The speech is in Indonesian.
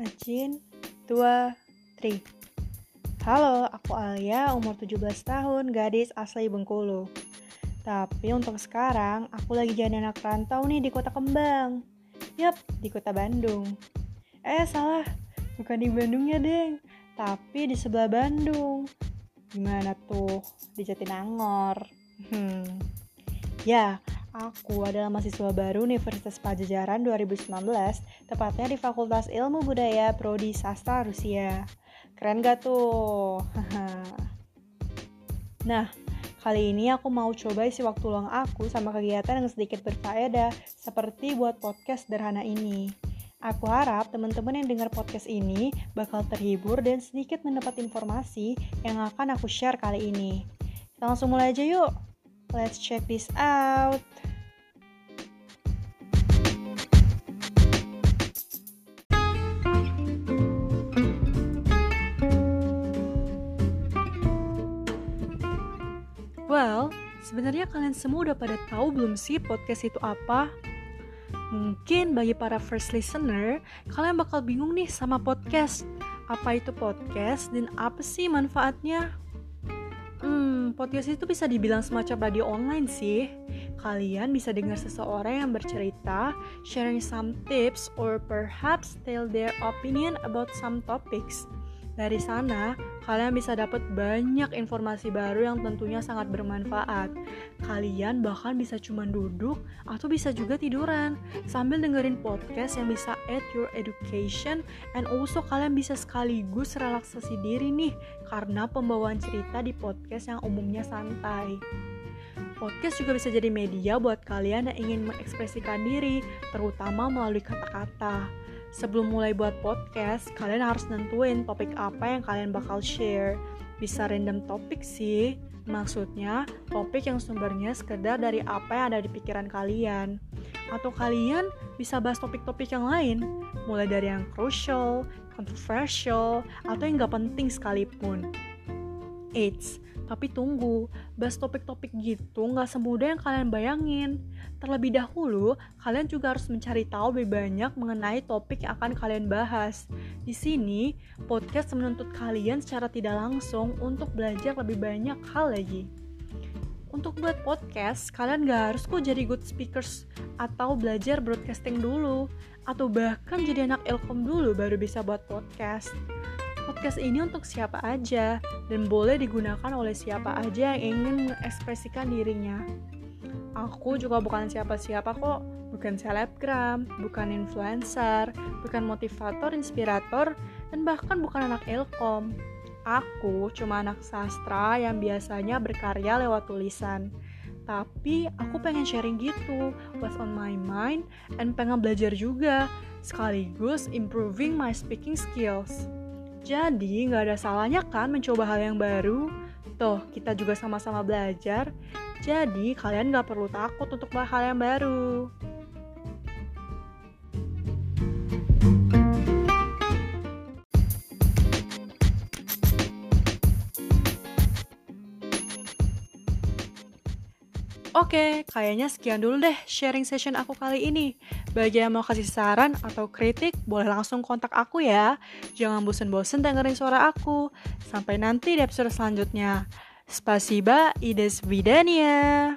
Acin, dua, tri. Halo, aku Alia, umur 17 tahun, gadis asli Bengkulu. Tapi untuk sekarang, aku lagi jadi anak rantau nih di kota Kembang. Yap, di kota Bandung. Eh, salah. Bukan di Bandung ya, Deng. Tapi di sebelah Bandung. Gimana tuh? Di Jatinangor. Hmm. Ya, Aku adalah mahasiswa baru Universitas Pajajaran 2019, tepatnya di Fakultas Ilmu Budaya Prodi Sastra Rusia. Keren gak tuh? nah, kali ini aku mau coba isi waktu luang aku sama kegiatan yang sedikit berfaedah, seperti buat podcast sederhana ini. Aku harap teman-teman yang dengar podcast ini bakal terhibur dan sedikit mendapat informasi yang akan aku share kali ini. Kita langsung mulai aja yuk! Let's check this out. Sebenarnya kalian semua udah pada tahu belum sih podcast itu apa? Mungkin bagi para first listener, kalian bakal bingung nih sama podcast. Apa itu podcast dan apa sih manfaatnya? Hmm, podcast itu bisa dibilang semacam radio online sih. Kalian bisa dengar seseorang yang bercerita, sharing some tips, or perhaps tell their opinion about some topics. Dari sana, kalian bisa dapat banyak informasi baru yang tentunya sangat bermanfaat. Kalian bahkan bisa cuma duduk atau bisa juga tiduran sambil dengerin podcast yang bisa add your education and also kalian bisa sekaligus relaksasi diri nih karena pembawaan cerita di podcast yang umumnya santai. Podcast juga bisa jadi media buat kalian yang ingin mengekspresikan diri, terutama melalui kata-kata sebelum mulai buat podcast, kalian harus nentuin topik apa yang kalian bakal share. Bisa random topik sih, maksudnya topik yang sumbernya sekedar dari apa yang ada di pikiran kalian. Atau kalian bisa bahas topik-topik yang lain, mulai dari yang crucial, controversial, atau yang gak penting sekalipun. Eits, tapi tunggu, bahas topik-topik gitu nggak semudah yang kalian bayangin. Terlebih dahulu, kalian juga harus mencari tahu lebih banyak mengenai topik yang akan kalian bahas. Di sini, podcast menuntut kalian secara tidak langsung untuk belajar lebih banyak hal lagi. Untuk buat podcast, kalian gak harus kok jadi good speakers atau belajar broadcasting dulu, atau bahkan jadi anak ilkom dulu baru bisa buat podcast. Podcast ini untuk siapa aja dan boleh digunakan oleh siapa aja yang ingin mengekspresikan dirinya. Aku juga bukan siapa-siapa kok, bukan selebgram, bukan influencer, bukan motivator, inspirator, dan bahkan bukan anak ilkom. Aku cuma anak sastra yang biasanya berkarya lewat tulisan. Tapi aku pengen sharing gitu, what's on my mind, and pengen belajar juga, sekaligus improving my speaking skills. Jadi nggak ada salahnya kan mencoba hal yang baru. Toh kita juga sama-sama belajar. Jadi kalian nggak perlu takut untuk hal yang baru. Oke, kayaknya sekian dulu deh sharing session aku kali ini. Bagi yang mau kasih saran atau kritik, boleh langsung kontak aku ya. Jangan bosen-bosen dengerin suara aku. Sampai nanti di episode selanjutnya. Spasiba, Ides Vidania.